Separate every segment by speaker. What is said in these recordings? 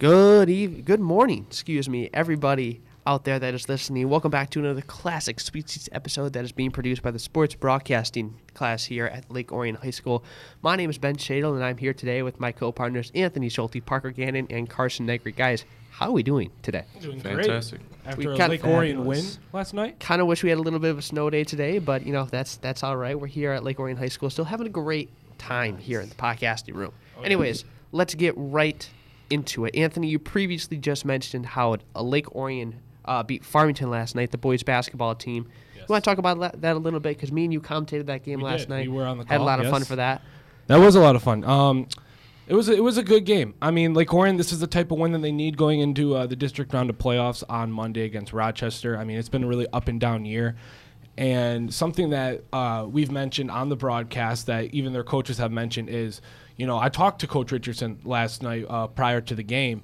Speaker 1: Good eve- good morning, excuse me, everybody out there that is listening. Welcome back to another classic Suite Seats episode that is being produced by the sports broadcasting class here at Lake Orion High School. My name is Ben Shadle, and I'm here today with my co-partners Anthony Schulte, Parker Gannon, and Carson Negri. Guys, how are we doing today?
Speaker 2: Doing
Speaker 3: Fantastic.
Speaker 2: great. After
Speaker 1: We
Speaker 2: a
Speaker 1: got
Speaker 2: Lake Orion win last night.
Speaker 1: Kind of wish we had a little bit of a snow day today, but you know that's that's all right. We're here at Lake Orion High School, still having a great time here in the podcasting room. Oh, Anyways, let's get right into it. Anthony, you previously just mentioned how a Lake Orion uh, beat Farmington last night, the boys basketball team. You want to talk about that a little bit because me and you commentated that game
Speaker 2: We
Speaker 1: last
Speaker 2: did.
Speaker 1: night.
Speaker 2: We were on the call,
Speaker 1: Had a lot of fun for that.
Speaker 2: That was a lot of fun. Um, it was a, it was a good game. I mean, Lake Orion, this is the type of win that they need going into uh, the district round of playoffs on Monday against Rochester. I mean, it's been a really up and down year. And something that uh, we've mentioned on the broadcast that even their coaches have mentioned is, you know, I talked to Coach Richardson last night uh, prior to the game,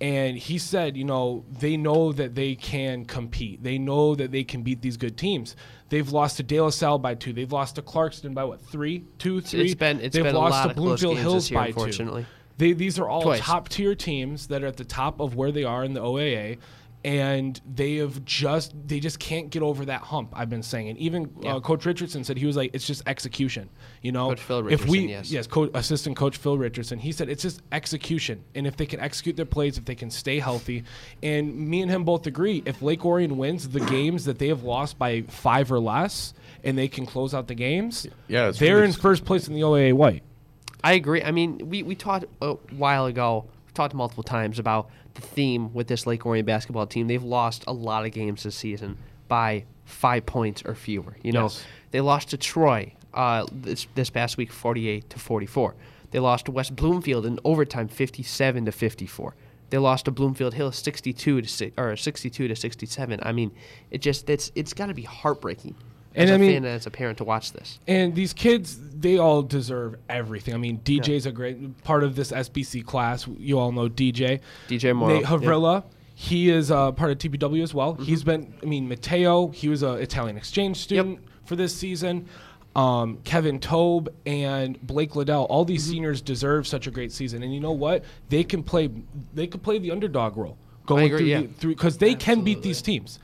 Speaker 2: and he said, you know, they know that they can compete. They know that they can beat these good teams. They've lost to De La Salle by two. They've lost to Clarkston by what three, two, three.
Speaker 1: It's been it's
Speaker 2: They've
Speaker 1: been a
Speaker 2: lost
Speaker 1: lot
Speaker 2: to
Speaker 1: of
Speaker 2: Bloomfield
Speaker 1: games
Speaker 2: Hills
Speaker 1: year,
Speaker 2: by
Speaker 1: unfortunately.
Speaker 2: two. They, these are all
Speaker 1: Twice.
Speaker 2: top tier teams that are at the top of where they are in the OAA, and they have just they just can't get over that hump. I've been saying, and even
Speaker 1: Yeah.
Speaker 2: uh, Coach Richardson said he was like, it's just execution. You know,
Speaker 1: Coach Phil
Speaker 2: if we
Speaker 1: Richardson, yes.
Speaker 2: co- assistant coach Phil Richardson, he said it's just execution, and if they can execute their plays, if they can stay healthy, and me and him both agree, if Lake Orion wins the games that they have lost by five or less, and they can close out the games,
Speaker 3: Yeah,
Speaker 2: they're
Speaker 3: really
Speaker 2: in first place in the OAA White.
Speaker 1: I agree. I mean, we, we talked a while ago, we talked multiple times about the theme with this Lake Orion basketball team. They've lost a lot of games this season by five points or fewer. You know,
Speaker 2: Yes.
Speaker 1: they lost to Troy uh, this this past week, forty-eight to forty-four. They lost to West Bloomfield in overtime, fifty-seven to fifty-four. They lost to Bloomfield Hill, sixty-two to si- or sixty-two to sixty-seven. I mean, it just it's it's got to be heartbreaking.
Speaker 2: And
Speaker 1: as
Speaker 2: I mean-
Speaker 1: fan as a parent to watch this.
Speaker 2: And these kids, they all deserve everything. I mean, DJ's a great part of this SBC class. You all know DJ.
Speaker 1: DJ Morrow,
Speaker 2: Nate
Speaker 1: yep. Mm-hmm.
Speaker 2: Havrilla. He is uh, part of TPW as well. He's been, I mean, Mateo, he was an Italian exchange student for this season. Um, Kevin Tobe and Blake Liddell, all these
Speaker 1: Mm-hmm.
Speaker 2: seniors deserve such a great season. And you know what? They can play. They can play the underdog role going
Speaker 1: agree,
Speaker 2: through
Speaker 1: yeah.
Speaker 2: the, through because they can beat these teams.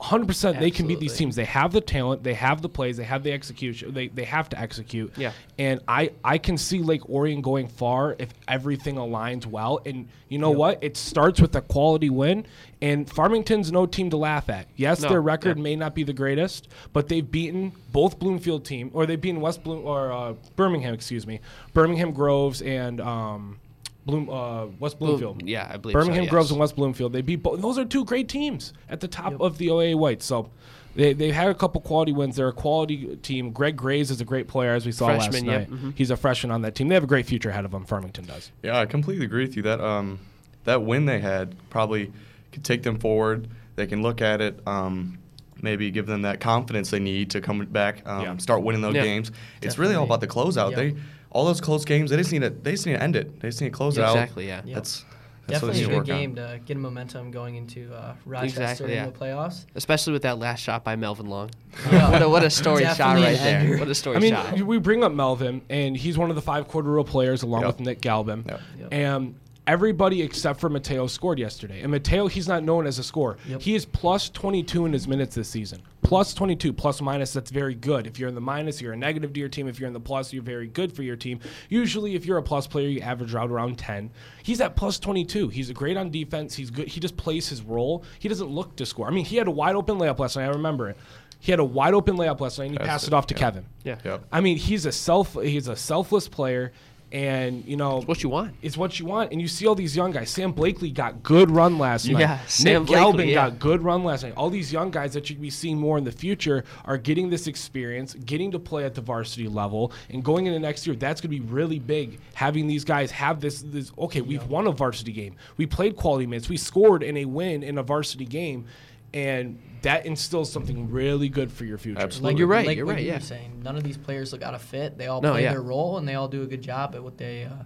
Speaker 2: 100% they can beat these teams. They have the talent, they have the plays, they have the execution. They, they have to execute.
Speaker 1: Yeah.
Speaker 2: And I, I can see Lake Orion going far if everything aligns well. And you know what? It starts with a quality win. And Farmington's no team to laugh at. Yes,
Speaker 1: No,
Speaker 2: their record
Speaker 1: yeah.
Speaker 2: may not be the greatest, but they've beaten both Bloomfield team, or they've beaten West Bloom or uh, Birmingham, excuse me, Birmingham Groves and um, Bloom uh, West Bloomfield.
Speaker 1: yeah, I believe so,
Speaker 2: Birmingham
Speaker 1: yes.
Speaker 2: Groves and West Bloomfield. They beat both. Those are two great teams at the top of the OAA White. So. They, they've had a couple quality wins. They're a quality team. Greg Graves is a great player, as we saw
Speaker 1: Freshman,
Speaker 2: last
Speaker 1: yeah,
Speaker 2: night.
Speaker 1: mhm.
Speaker 2: He's a freshman on that team. They have a great future ahead of them. Farmington does.
Speaker 3: Yeah, I completely agree with you. That um, that win they had probably could take them forward. They can look at it, um, maybe give them that confidence they need to come back, um,
Speaker 2: Yeah.
Speaker 3: start winning those
Speaker 1: Yeah.
Speaker 3: games. It's really all about the closeout.
Speaker 4: Yep.
Speaker 3: They all those close games. They just need to they just need to end it. They just need to close it out.
Speaker 1: Exactly, yeah.
Speaker 4: Yep.
Speaker 3: That's that's
Speaker 4: Definitely
Speaker 3: need
Speaker 4: a good
Speaker 3: work
Speaker 4: game
Speaker 3: on.
Speaker 4: to get momentum going into uh, Rochester
Speaker 1: Exactly, yeah.
Speaker 4: in the playoffs.
Speaker 1: Especially with that last shot by Melvin Long.
Speaker 4: Yeah.
Speaker 1: what, a, what a story shot right
Speaker 4: an
Speaker 1: there. What a story
Speaker 2: I mean,
Speaker 1: shot.
Speaker 2: we bring up Melvin, and he's one of the five quarter rule players along
Speaker 3: Yep.
Speaker 2: with Nick Galbin.
Speaker 3: Yep.
Speaker 4: Yep.
Speaker 2: And everybody except for Mateo scored yesterday. And Mateo, he's not known as a scorer.
Speaker 4: Yep.
Speaker 2: He is plus 22 in his minutes this season. Plus 22, plus minus, that's very good. If you're in the minus, you're a negative to your team. If you're in the plus, you're very good for your team. Usually, if you're a plus player, you average out around 10. He's at plus 22. He's great on defense. He's good. He just plays his role. He doesn't look to score. I mean, he had a wide open layup last night. I remember it. He had a wide open layup last night, and he
Speaker 3: Passed
Speaker 2: passed
Speaker 3: it,
Speaker 2: it off to
Speaker 3: yeah.
Speaker 2: Kevin.
Speaker 1: Yeah.
Speaker 3: Yep.
Speaker 2: I mean, he's a self he's a selfless player, and you know
Speaker 1: what you want.
Speaker 2: it's what you want. And you see all these young guys. Sam Blakely got good run last night.
Speaker 1: Yeah, Sam
Speaker 2: Nick Galvin
Speaker 1: yeah.
Speaker 2: got good run last night. All these young guys that you could be seeing more in the future are getting this experience, getting to play at the varsity level, and going into next year, that's going to be really big. Having these guys have this, this okay, we've won a varsity game. We played quality minutes. We scored in a win in a varsity game, and that instills something really good for your future.
Speaker 3: Absolutely.
Speaker 1: You're right,
Speaker 4: Like
Speaker 1: you're
Speaker 4: what
Speaker 1: right,
Speaker 4: you
Speaker 1: yeah.
Speaker 4: saying, none of these players look out of fit. They all
Speaker 1: No,
Speaker 4: play
Speaker 1: yeah.
Speaker 4: their role and they all do a good job at what they uh,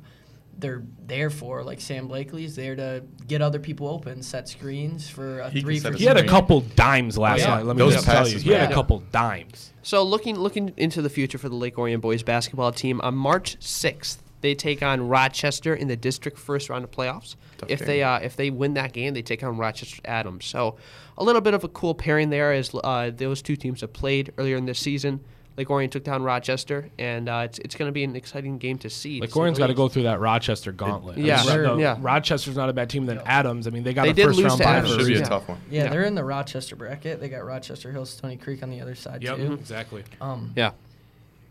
Speaker 4: they're there for. Like Sam Blakely's there to get other people open, set screens for a
Speaker 3: He
Speaker 4: three for
Speaker 3: a
Speaker 2: He had a couple dimes last
Speaker 4: Yeah.
Speaker 2: night. Let me
Speaker 3: Those
Speaker 2: just tell you,
Speaker 3: passes,
Speaker 2: he had a couple dimes.
Speaker 1: So looking looking into the future for the Lake Orion boys basketball team on March 6th, They take on Rochester in the district first round of playoffs.
Speaker 3: Tough
Speaker 1: if
Speaker 3: game.
Speaker 1: they uh, if they win that game, they take on Rochester Adams. So a little bit of a cool pairing there, as uh, those two teams have played earlier in this season. Lake Orion took down Rochester, and uh, it's it's going to be an exciting game to see. to
Speaker 2: Like
Speaker 1: say the
Speaker 2: Orion's got to go through that Rochester gauntlet. I mean,
Speaker 1: Yeah,
Speaker 4: sure,
Speaker 2: the-
Speaker 1: yeah.
Speaker 2: Rochester's not a bad team. Then Adams. I mean, they got
Speaker 1: They
Speaker 2: a
Speaker 1: did
Speaker 2: first
Speaker 1: lose
Speaker 2: round bye
Speaker 1: Adams.
Speaker 2: a
Speaker 3: Should be a
Speaker 1: Yeah.
Speaker 2: reason.
Speaker 3: tough one.
Speaker 4: Yeah,
Speaker 1: Yeah.
Speaker 4: they're in the Rochester bracket. They got Rochester Hills, Stony Creek on the other side
Speaker 2: Yep,
Speaker 4: too.
Speaker 2: exactly.
Speaker 4: Um,
Speaker 1: Yeah,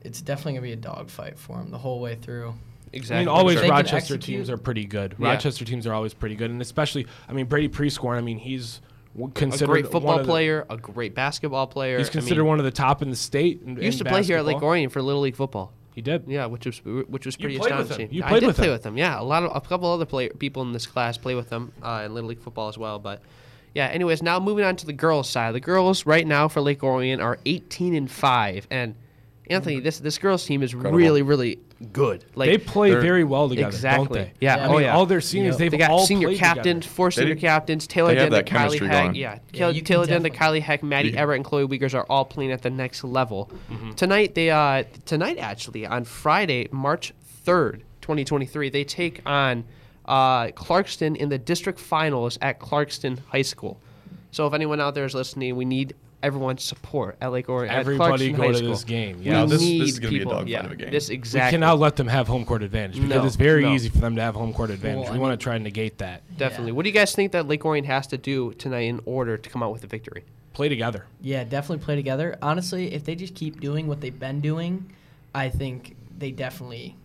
Speaker 4: it's definitely gonna be a dogfight for them the whole way through.
Speaker 1: Exactly.
Speaker 2: I mean, always
Speaker 4: They
Speaker 2: Rochester teams are pretty good.
Speaker 1: Yeah.
Speaker 2: Rochester teams are always pretty good, and especially, I mean, Brady Prieskorn. I mean, he's considered
Speaker 1: a great
Speaker 2: one
Speaker 1: football
Speaker 2: of the-
Speaker 1: player, a great basketball player.
Speaker 2: He's
Speaker 1: I
Speaker 2: considered
Speaker 1: mean,
Speaker 2: one of the top in the state. In,
Speaker 1: He used
Speaker 2: in
Speaker 1: to play here at Lake. Orion for Little League football.
Speaker 2: He did.
Speaker 1: Yeah, which was which was
Speaker 2: You
Speaker 1: pretty
Speaker 2: played with him.
Speaker 1: astonishing.
Speaker 2: You
Speaker 1: I did
Speaker 2: with
Speaker 1: play
Speaker 2: him.
Speaker 1: with him. Yeah, a lot of a couple other play, people in this class play with them uh, in Little League football as well. But yeah, anyways, now moving on to the girls' side. The girls right now for Lake Orion are 18 and five, and Anthony, this this girls' team is
Speaker 3: Incredible.
Speaker 1: really really good. Like
Speaker 2: they play very well together,
Speaker 1: exactly.
Speaker 2: don't they?
Speaker 1: Yeah.
Speaker 4: Yeah,
Speaker 2: I
Speaker 4: I
Speaker 1: oh yeah.
Speaker 2: all their seniors,
Speaker 4: Yep.
Speaker 2: they've
Speaker 1: they got
Speaker 2: all
Speaker 1: senior
Speaker 2: played
Speaker 1: captains,
Speaker 2: together.
Speaker 1: four senior
Speaker 3: do-
Speaker 1: captains. Taylor
Speaker 3: they have
Speaker 1: Denda, Kylie Heck,
Speaker 3: going.
Speaker 1: yeah,
Speaker 4: Yeah,
Speaker 1: Taylor,
Speaker 4: you can
Speaker 1: Taylor Denda,
Speaker 4: definitely-
Speaker 1: Kylie Heck, Maddie Everett, and Chloe Wiegers are all playing at the next level.
Speaker 2: Mm-hmm.
Speaker 1: Tonight they uh tonight actually on Friday, March third, twenty twenty three, they take on uh, Clarkston in the district finals at Clarkston High School. So if anyone out there is listening, we need everyone's support at Lake Orion. at
Speaker 2: Everybody
Speaker 1: Clarkston
Speaker 2: go
Speaker 1: High
Speaker 2: to
Speaker 1: School.
Speaker 2: this game.
Speaker 1: We
Speaker 2: Yeah,
Speaker 3: No, this- this
Speaker 1: need
Speaker 3: is gonna be a
Speaker 1: people.
Speaker 3: dogfight
Speaker 1: yeah,
Speaker 3: of a game.
Speaker 1: This
Speaker 2: we cannot let them have home court advantage because
Speaker 1: No,
Speaker 2: it's very
Speaker 1: no.
Speaker 2: easy for them to have home court advantage.
Speaker 4: Well,
Speaker 2: we
Speaker 4: I
Speaker 2: want to try and negate that.
Speaker 1: Definitely.
Speaker 4: Yeah.
Speaker 1: What do you guys think that Lake Orion has to do tonight in order to come out with a victory?
Speaker 2: Play together.
Speaker 4: Yeah, definitely play together. Honestly, if they just keep doing what they've been doing, I think they definitely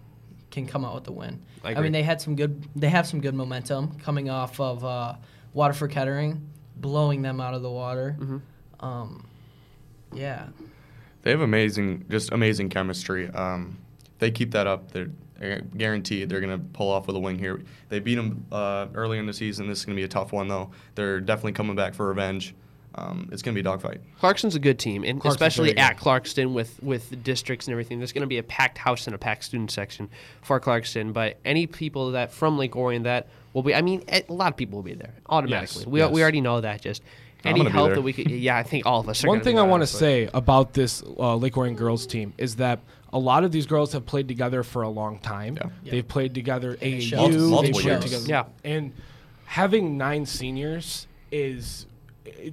Speaker 4: can come out with the win.
Speaker 1: I
Speaker 4: I, mean, they had some good. They have some good momentum coming off of uh, Waterford Kettering, blowing them out of the water.
Speaker 1: Mhm.
Speaker 4: Um, yeah,
Speaker 3: They have amazing, just amazing chemistry. Um, if they keep that up, they're, they're guaranteed they're going to pull off with a win here. They beat them uh, early in the season. This is going to be a tough one, though. They're definitely coming back for revenge. Um, it's going to be a dogfight.
Speaker 1: Clarkston's a good team, and
Speaker 2: Clarkston's
Speaker 1: especially
Speaker 2: very
Speaker 1: at Clarkston with with the districts and everything. There's going to be a packed house and a packed student section for Clarkston. But any people that from Lake Orion that will be, I mean, a lot of people will be there automatically.
Speaker 2: Yes,
Speaker 1: we
Speaker 2: yes.
Speaker 1: we already know that. Just
Speaker 3: I'm
Speaker 1: any help
Speaker 3: there.
Speaker 1: that we could. Yeah, I think all of us. Are
Speaker 2: One
Speaker 1: gonna be
Speaker 2: thing I want to say about this uh, Lake Orion girls team is that a lot of these girls have played together for a long time.
Speaker 3: Yeah.
Speaker 4: Yeah.
Speaker 2: They've played together
Speaker 4: it
Speaker 2: AAU.
Speaker 4: shows.
Speaker 2: they've
Speaker 3: Multiple
Speaker 2: played
Speaker 3: years.
Speaker 2: together.
Speaker 1: Yeah.
Speaker 2: And having nine seniors is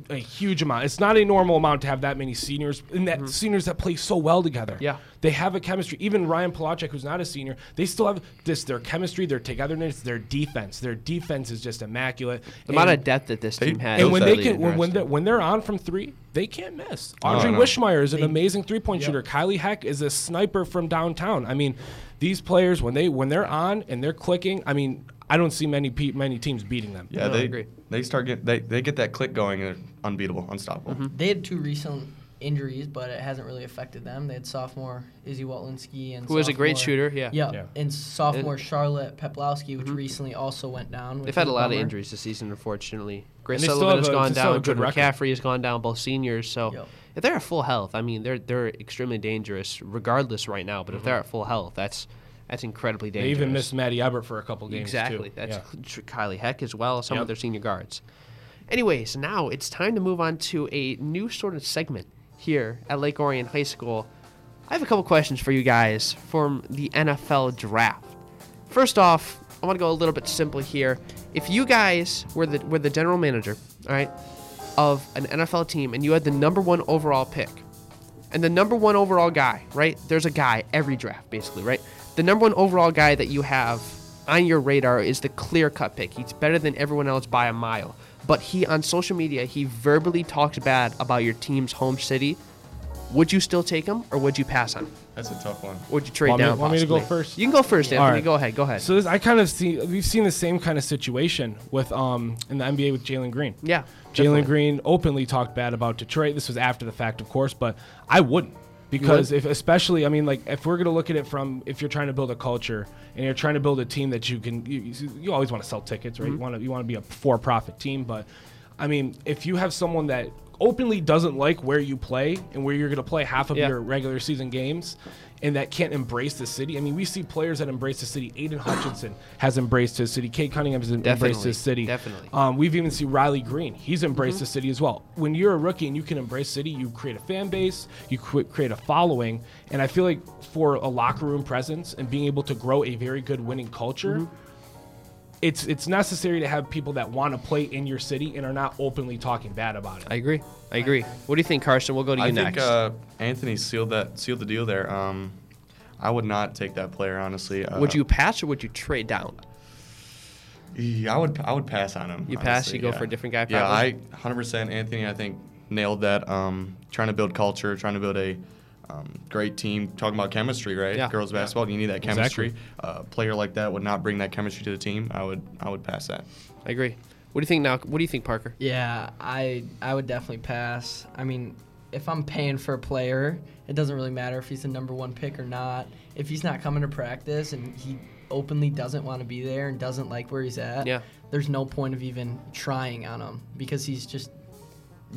Speaker 2: a huge amount. It's not a normal amount to have that many seniors and that seniors that play so well together.
Speaker 1: Mm-hmm. Yeah.
Speaker 2: They have a chemistry. Even Ryan Polacek, who's not a senior, they still have this their chemistry, their togetherness, their defense. Their defense is just immaculate.
Speaker 1: The amount of depth that this
Speaker 3: They-
Speaker 1: team has.
Speaker 2: and when they
Speaker 1: really
Speaker 2: can, when, when
Speaker 1: interesting.
Speaker 2: they're when they're on from three, they can't miss.
Speaker 3: Oh,
Speaker 2: Audrey
Speaker 3: no.
Speaker 2: Wishmeyer is an
Speaker 4: They-
Speaker 2: amazing three point
Speaker 4: Yep.
Speaker 2: shooter. Kylie Heck is a sniper from downtown. I mean, these players when they when they're on and they're clicking, I mean, I don't see many pe- many teams beating them.
Speaker 3: Yeah,
Speaker 1: No, I
Speaker 3: they
Speaker 1: agree.
Speaker 3: they start get they, they get that click going. They're unbeatable, unstoppable.
Speaker 1: Mm-hmm.
Speaker 4: they had two recent injuries, but it hasn't really affected them. They had sophomore Izzy Watlinski and
Speaker 1: who was a great shooter? Yeah.
Speaker 4: Yeah,
Speaker 2: Yeah.
Speaker 4: and sophomore Charlotte Peplowski, which recently also went down.
Speaker 1: They've had a lot of injuries this season, unfortunately. Grace
Speaker 2: And
Speaker 1: Sullivan has
Speaker 2: a-
Speaker 1: gone
Speaker 2: they still have
Speaker 1: down.
Speaker 2: a good
Speaker 1: Jordan. McCaffrey has gone down. Both seniors. So
Speaker 4: Yep.
Speaker 1: if they're at full health, I mean, they're they're extremely dangerous, regardless right now. But if
Speaker 2: Mm-hmm.
Speaker 1: they're at full health, that's that's incredibly dangerous.
Speaker 2: They even missed Maddie Ebert for a couple games
Speaker 1: exactly.
Speaker 2: too.
Speaker 1: That's
Speaker 2: Yeah.
Speaker 1: Kylie Heck as well. Some
Speaker 2: Yep.
Speaker 1: of their senior guards. Anyways, now it's time to move on to a new sort of segment here at Lake Orion High School. I have a couple questions for you guys from the NFL draft. First off, I want to go a little bit simple here. If you guys were the were the general manager, all right, of an NFL team and you had the number one overall pick, and the number one overall guy, right? There's a guy every draft, basically, right? The number one overall guy that you have on your radar is the clear cut pick. He's better than everyone else by a mile. But he, on social media, he verbally talks bad about your team's home city. Would you still take him or would you pass on him?
Speaker 3: That's a tough one.
Speaker 1: Would you trade
Speaker 2: Want me-
Speaker 1: down?
Speaker 2: want me to go first?
Speaker 1: You can go first,
Speaker 2: All
Speaker 1: Anthony.
Speaker 2: right.
Speaker 1: Go ahead. Go ahead.
Speaker 2: So this, I kind of see we've seen the same kind of situation with um in the NBA with Jalen Green.
Speaker 1: yeah.
Speaker 2: Jalen. Green openly talked bad about Detroit. This was after the fact, of course, but I wouldn't because if especially I mean like if we're gonna look at it from if you're trying to build a culture and you're trying to build a team that you can you, you you always want to sell tickets right you want to you want to be a for profit team but I mean if you have someone that openly doesn't like where you play and where you're going to play half of
Speaker 1: Yeah.
Speaker 2: your regular season games and that can't embrace the city. I mean, we see players that embrace the city. Aidan Hutchinson has embraced his city. Cade Cunningham has embraced
Speaker 1: Definitely,
Speaker 2: his city.
Speaker 1: definitely.
Speaker 2: Um, we've even seen Riley Greene. He's embraced the city as well. When you're a rookie and you can embrace city, you create a fan base, you create a following, and I feel like for a locker room presence and being able to grow a very good winning culture. It's, it's necessary to have people that want to play in your city and are not openly talking bad about it.
Speaker 1: I agree. I agree. What do you think, Carson? We'll go to you next.
Speaker 3: I
Speaker 1: next.
Speaker 3: think uh, Anthony sealed that sealed the deal there. Um, I would not take that player honestly. Uh,
Speaker 1: would you pass or would you trade down?
Speaker 3: Yeah, I would. I would pass on him.
Speaker 1: You pass,
Speaker 3: honestly,
Speaker 1: you go
Speaker 3: yeah.
Speaker 1: for a different guy,
Speaker 3: Yeah. I 100 percent Anthony. I think nailed that. Um, trying to build culture, trying to build a um, great team. Talking about chemistry, right?
Speaker 1: Yeah.
Speaker 3: Girls basketball, you need that chemistry.
Speaker 2: Exactly.
Speaker 3: Uh, a player like that would not bring that chemistry to the team. I would. I would pass that.
Speaker 1: I agree. What do you think now? What do you think, Parker?
Speaker 4: Yeah, I I would definitely pass. I mean, if I'm paying for a player, it doesn't really matter if he's the number one pick or not. If he's not coming to practice and he openly doesn't want to be there and doesn't like where he's at,
Speaker 1: Yeah.
Speaker 4: there's no point of even trying on him because he's just.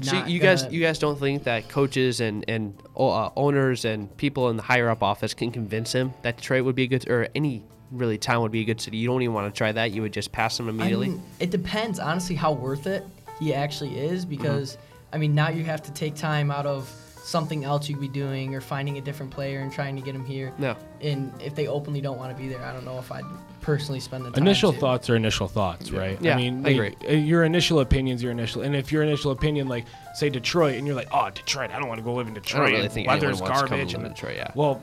Speaker 1: So you guys, you guys don't think that coaches and and uh, owners and people in the higher up office can convince him that Detroit would be a good or any really town would be a good city? You don't even want to try that. You would just pass
Speaker 4: I
Speaker 1: immediately.
Speaker 4: mean, it depends, honestly, how worth it he actually is because, I mean, now you have to take time out of something else you'd be doing or finding a different player and trying to get him here.
Speaker 1: no.
Speaker 4: And if they openly don't want to be there, I don't know if I'd personally spend the time.
Speaker 2: Initial
Speaker 4: to.
Speaker 2: thoughts are initial thoughts, right?
Speaker 1: Yeah,
Speaker 2: I mean,
Speaker 1: I
Speaker 2: like, uh, your initial opinion's your initial, and if your initial opinion, like say Detroit, and you're like, oh, Detroit, I don't want to go live in
Speaker 1: I
Speaker 2: Detroit.
Speaker 1: don't really
Speaker 2: and
Speaker 1: think
Speaker 2: weather's
Speaker 1: anyone wants to come
Speaker 2: garbage.
Speaker 1: to
Speaker 2: and
Speaker 1: Detroit. Yeah.
Speaker 2: Well,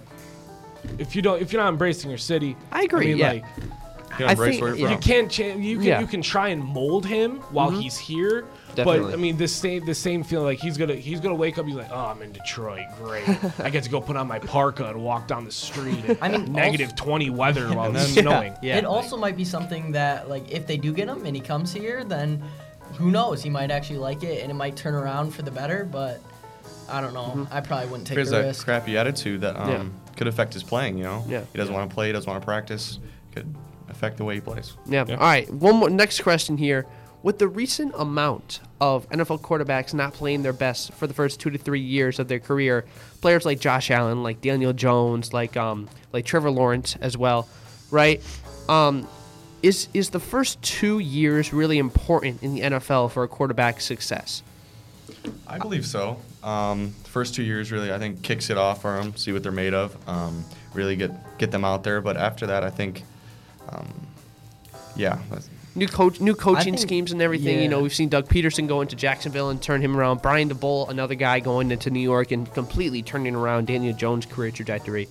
Speaker 2: if you don't, if you're not embracing your city,
Speaker 1: I agree,
Speaker 2: mean,
Speaker 1: yeah.
Speaker 2: like,
Speaker 3: You
Speaker 1: I think-
Speaker 3: where you're
Speaker 1: yeah.
Speaker 2: you can't cha- you can
Speaker 1: Yeah.
Speaker 2: you can try and mold him while he's here.
Speaker 1: Definitely.
Speaker 2: But I mean, the same the same feeling like he's gonna he's gonna wake up. He's like, oh, I'm in Detroit. Great. I get to go put on my parka and walk down the street.
Speaker 4: I mean,
Speaker 2: negative 20 weather while it's
Speaker 1: Yeah.
Speaker 2: snowing.
Speaker 1: Yeah.
Speaker 4: it also might be something that, like, if they do get him and he comes here, then who knows? He might actually like it and it might turn around for the better, but I don't know. I probably wouldn't take
Speaker 3: There's
Speaker 4: the
Speaker 3: that
Speaker 4: risk.
Speaker 3: crappy attitude that um,
Speaker 1: Yeah.
Speaker 3: could affect his playing. You know.
Speaker 1: Yeah.
Speaker 3: He doesn't want to play. He doesn't want to practice. Could affect the way he plays.
Speaker 1: Yeah.
Speaker 2: Yeah.
Speaker 1: All right. One more. Next question here. With the recent amount of NFL quarterbacks not playing their best for the first two to three years of their career, players like Josh Allen, like Daniel Jones, like um, like Trevor Lawrence as well, right? Um, is is the first two years really important in the NFL for a quarterback's success?
Speaker 3: I believe so. Um, first two years really, I think, kicks it off for them. See what they're made of. Um, really get get them out there. But after that, I think, um, yeah, that's-
Speaker 1: New coach, new coaching
Speaker 4: think-
Speaker 1: schemes and everything. You know, we've seen Doug Pederson go into Jacksonville and turn him around. Brian Daboll, another guy going into New York and completely turning around Daniel Jones' career trajectory.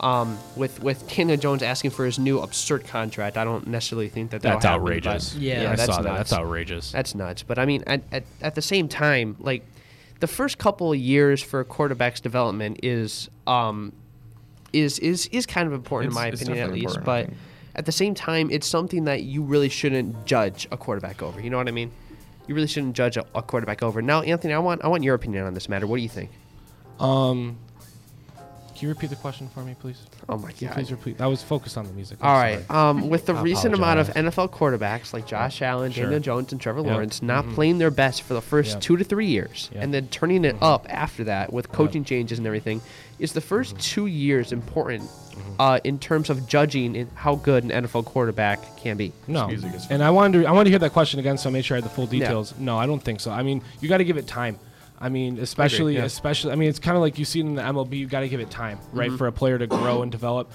Speaker 1: Um, with with Daniel Jones asking for his new absurd contract, I don't necessarily think that
Speaker 2: That's
Speaker 1: happen, but-
Speaker 2: outrageous.
Speaker 4: Yeah.
Speaker 2: I
Speaker 1: that's
Speaker 2: saw that.
Speaker 1: nuts.
Speaker 2: That's outrageous.
Speaker 1: That's nuts. But I mean, at, at, at the same time, like the first couple of years for a quarterback's development is um, is is is kind of important in my opinion, at least.
Speaker 3: important,
Speaker 1: But
Speaker 3: think.
Speaker 1: At the same time, it's something that you really shouldn't judge a quarterback over. You know what I mean? You really shouldn't judge a, a quarterback over. Now, Anthony, I want I want your opinion on this matter. What do you think?
Speaker 2: Um, can you repeat the question for me, please?
Speaker 1: Oh my god!
Speaker 2: please repeat? That was focused on the music. I'm
Speaker 1: All right.
Speaker 2: sorry.
Speaker 1: Um, with the
Speaker 2: I
Speaker 1: recent amount of. NFL quarterbacks like Josh Allen,
Speaker 2: Sure.
Speaker 1: Daniel Jones, and Trevor
Speaker 2: Yep. Mm-hmm.
Speaker 1: Lawrence not playing their best for the first
Speaker 2: Yep.
Speaker 1: two to three years,
Speaker 2: Yep.
Speaker 1: and then turning it up after that with coaching changes and everything, is the 1st
Speaker 2: Mm-hmm.
Speaker 1: two years important uh, in terms of judging in how good an NFL quarterback can be?
Speaker 2: No,
Speaker 3: music is
Speaker 2: and I wanted to, I wanted to hear that question again, so I made sure I had the full details. No, I don't think so. I mean, you got to give it time. I mean, especially,
Speaker 1: yeah.
Speaker 2: especially. I mean, it's kind of like you see it in the MLB. You got to give it time, right,
Speaker 1: Mm-hmm.
Speaker 2: for a player to grow and develop.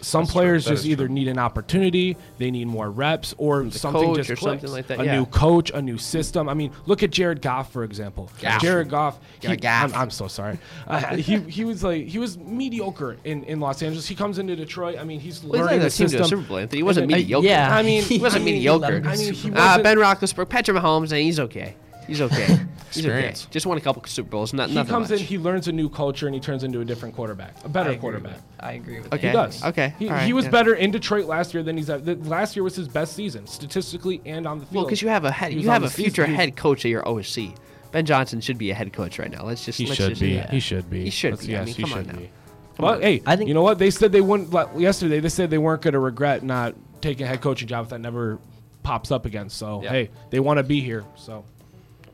Speaker 2: Some
Speaker 3: That's
Speaker 2: players just either
Speaker 3: true.
Speaker 2: need an opportunity, they need more reps, or something
Speaker 1: coach
Speaker 2: just
Speaker 1: or something like that,
Speaker 2: A
Speaker 1: yeah.
Speaker 2: new coach, a new system. I mean, look at Jared Goff for example.
Speaker 1: Goff.
Speaker 2: Jared Goff. He,
Speaker 1: Yeah,
Speaker 2: I'm, I'm so sorry. Uh, he he was like he was mediocre in, in Los Angeles. He comes into Detroit. I mean, he's
Speaker 1: Well, he's
Speaker 2: learning
Speaker 1: not
Speaker 2: the
Speaker 1: a team to
Speaker 2: system.
Speaker 1: a Super Bowl, Anthony. He wasn't
Speaker 2: And
Speaker 1: mediocre.
Speaker 4: yeah.
Speaker 2: I mean,
Speaker 1: he wasn't mediocre.
Speaker 2: I mean, he
Speaker 1: Uh,
Speaker 2: wasn't.
Speaker 1: ben Roethlisberger, Patrick Mahomes, and he's okay. He's okay. he's okay.
Speaker 3: Experience.
Speaker 1: Just won a couple Super Bowls. Not
Speaker 2: he
Speaker 1: nothing
Speaker 2: comes
Speaker 1: much.
Speaker 2: in, he learns a new culture, and he turns into a different quarterback, a better
Speaker 4: agree
Speaker 2: quarterback.
Speaker 4: I agree with
Speaker 1: Okay.
Speaker 2: He does.
Speaker 1: Okay.
Speaker 2: He,
Speaker 1: All right,
Speaker 2: he was
Speaker 1: yeah.
Speaker 2: better in Detroit last year than he's at. The, last year was his best season, statistically and on the field.
Speaker 1: Well, because you have a head,
Speaker 2: He was
Speaker 1: you
Speaker 2: on
Speaker 1: have
Speaker 2: the
Speaker 1: a
Speaker 2: season-
Speaker 1: future
Speaker 2: he was-
Speaker 1: head coach at your OC. Ben Johnson should be a head coach right now. Let's just
Speaker 2: He
Speaker 1: let's
Speaker 2: should
Speaker 1: just,
Speaker 2: be.
Speaker 1: yeah.
Speaker 2: He should be.
Speaker 1: He should
Speaker 2: Let's-
Speaker 1: be. I
Speaker 2: Yes,
Speaker 1: mean,
Speaker 2: he
Speaker 1: come on
Speaker 2: should
Speaker 1: now.
Speaker 2: be.
Speaker 1: Come
Speaker 2: Well, hey,
Speaker 4: I think-
Speaker 2: you know what? They said they wouldn't. like, Yesterday, they said they weren't going to regret not taking a head coaching job if that never pops up again. So
Speaker 1: Yeah.
Speaker 2: hey, they want to be here. So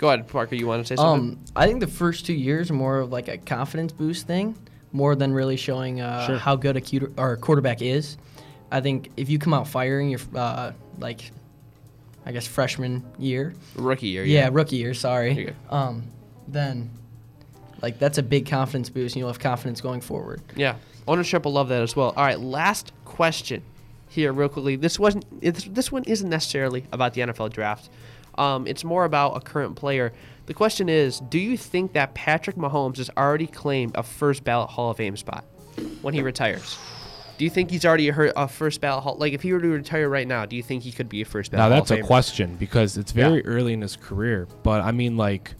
Speaker 1: Go ahead, Parker. You want to say something?
Speaker 4: Um, I think the first two years are more of like a confidence boost thing, more than really showing uh,
Speaker 2: Sure.
Speaker 4: how good a cuter, or quarterback is. I think if you come out firing your uh, like, I guess freshman year,
Speaker 1: Rookie year.
Speaker 4: yeah,
Speaker 1: Yeah.
Speaker 4: rookie year, sorry, um, then like that's a big confidence boost, and you'll have confidence going forward.
Speaker 1: Yeah, ownership will love that as well. All right, last question here, real quickly. This wasn't. This one isn't necessarily about the NFL draft. Um, it's more about a current player. The question is, do you think that Patrick Mahomes has already claimed a first ballot Hall of Fame spot when he retires? Do you think he's already a, a first ballot Hall? Like, if he were to retire right now, do you think he could be a first ballot?
Speaker 2: Now that's a question because it's very early in his career. But I mean, like,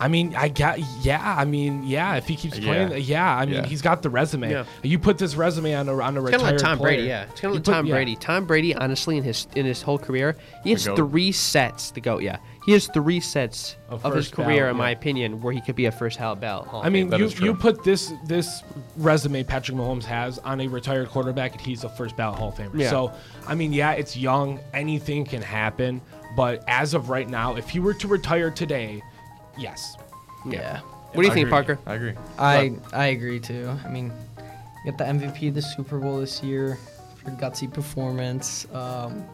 Speaker 2: I mean, I got yeah. I mean, yeah. If he keeps playing, yeah. I mean,
Speaker 3: Yeah.
Speaker 2: he's got the resume.
Speaker 1: Yeah.
Speaker 2: You put this resume on a on a
Speaker 1: It's kind of
Speaker 2: retired
Speaker 1: like Tom
Speaker 2: player.
Speaker 1: Brady, yeah. It's kind of
Speaker 2: You
Speaker 1: like
Speaker 2: put-
Speaker 1: Tom
Speaker 2: yeah.
Speaker 1: Brady. Tom Brady, honestly, in his in his whole career, he has three sets to go. Yeah, he has three sets
Speaker 2: Of
Speaker 1: of, his career,
Speaker 2: ballot,
Speaker 1: in my opinion, where he could be a first ballot ballot. Hall of
Speaker 2: I mean,
Speaker 1: Famer.
Speaker 3: That
Speaker 2: you
Speaker 3: is true.
Speaker 2: you put this this resume Patrick Mahomes has on a retired quarterback, and he's a first ballot Hall of Famer.
Speaker 1: Yeah.
Speaker 2: So, I mean, yeah, it's young. Anything can happen. But as of right now, if he were to retire today, yes.
Speaker 4: Yeah,
Speaker 1: what do you
Speaker 3: I
Speaker 1: think,
Speaker 3: agree.
Speaker 1: Parker?
Speaker 3: I agree.
Speaker 4: I I agree too. I mean, you got the MVP of the Super Bowl this year for gutsy performance. Um,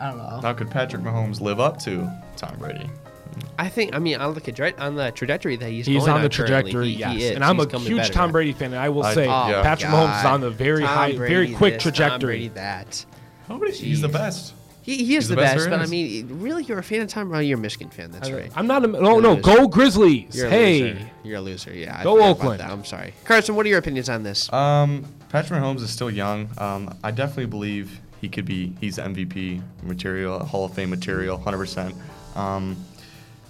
Speaker 4: I don't know.
Speaker 3: How could Patrick Mahomes live up to Tom Brady?
Speaker 1: I think. I mean, on the traje- on the trajectory that he's on.
Speaker 2: He's
Speaker 1: going
Speaker 2: on the trajectory,
Speaker 1: he- he is.
Speaker 2: and I'm
Speaker 1: He's
Speaker 2: a huge
Speaker 1: better.
Speaker 2: Tom Brady fan, and I will
Speaker 3: I-
Speaker 2: say
Speaker 3: Oh, yeah.
Speaker 2: Patrick Mahomes is on the very
Speaker 1: Tom
Speaker 2: high, very quick
Speaker 1: this, Tom
Speaker 2: trajectory.
Speaker 1: Brady that.
Speaker 3: Nobody. He's the best.
Speaker 1: He, he is
Speaker 3: He's
Speaker 1: the,
Speaker 3: the best
Speaker 1: best,
Speaker 3: there
Speaker 1: but I mean, really, you're a fan of Tom Brady. You're a Michigan fan. That's right.
Speaker 2: I'm not a no
Speaker 1: You're
Speaker 2: no
Speaker 1: loser.
Speaker 2: go Grizzlies.
Speaker 1: You're
Speaker 2: hey,
Speaker 1: loser. You're a loser. Yeah.
Speaker 2: Go
Speaker 1: forgot about
Speaker 2: Oakland.
Speaker 1: that. I'm sorry, Carson. What are your opinions on this?
Speaker 3: Um, Patrick Mahomes is still young. Um, I definitely believe he could be. He's MVP material, Hall of Fame material, 100%. Um,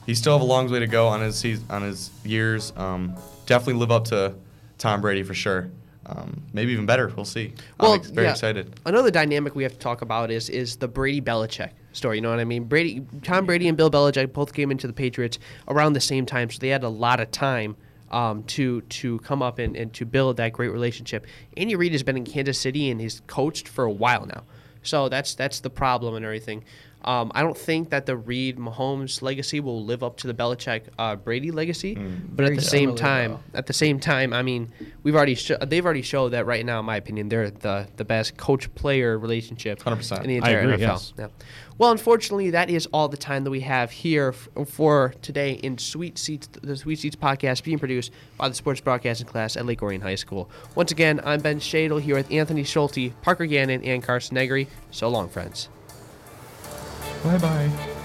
Speaker 3: he still have a long way to go on his on his years. Um, definitely live up to Tom Brady for sure. Um, maybe even better. We'll see.
Speaker 1: Well,
Speaker 3: I'm very
Speaker 1: yeah.
Speaker 3: excited.
Speaker 1: Another dynamic we have to talk about is is the Brady Belichick story. You know what I mean? Brady, Tom Brady, and Bill Belichick both came into the Patriots around the same time, so they had a lot of time um, to to come up and, and to build that great relationship. Andy Reid has been in Kansas City and he's coached for a while now, so that's that's the problem and everything. Um, I don't think that the Reid Mahomes legacy will live up to the Belichick uh, Brady legacy, but at the same time,
Speaker 4: though.
Speaker 1: at the same time, I mean, we've already sho- they've already showed that right now, in my opinion, they're the the best coach player relationship
Speaker 3: 100%.
Speaker 1: in the
Speaker 2: I
Speaker 1: entire
Speaker 2: agree,
Speaker 1: NFL.
Speaker 2: yes.
Speaker 1: Yeah. Well, unfortunately, that is all the time that we have here f- for today in Suite Seats, the Suite Seats podcast being produced by the sports broadcasting class at Lake Orion High School. Once again, I'm Ben Shadle here with Anthony Schulte, Parker Gannon, and Carson Negri. So long, friends.
Speaker 3: Bye bye.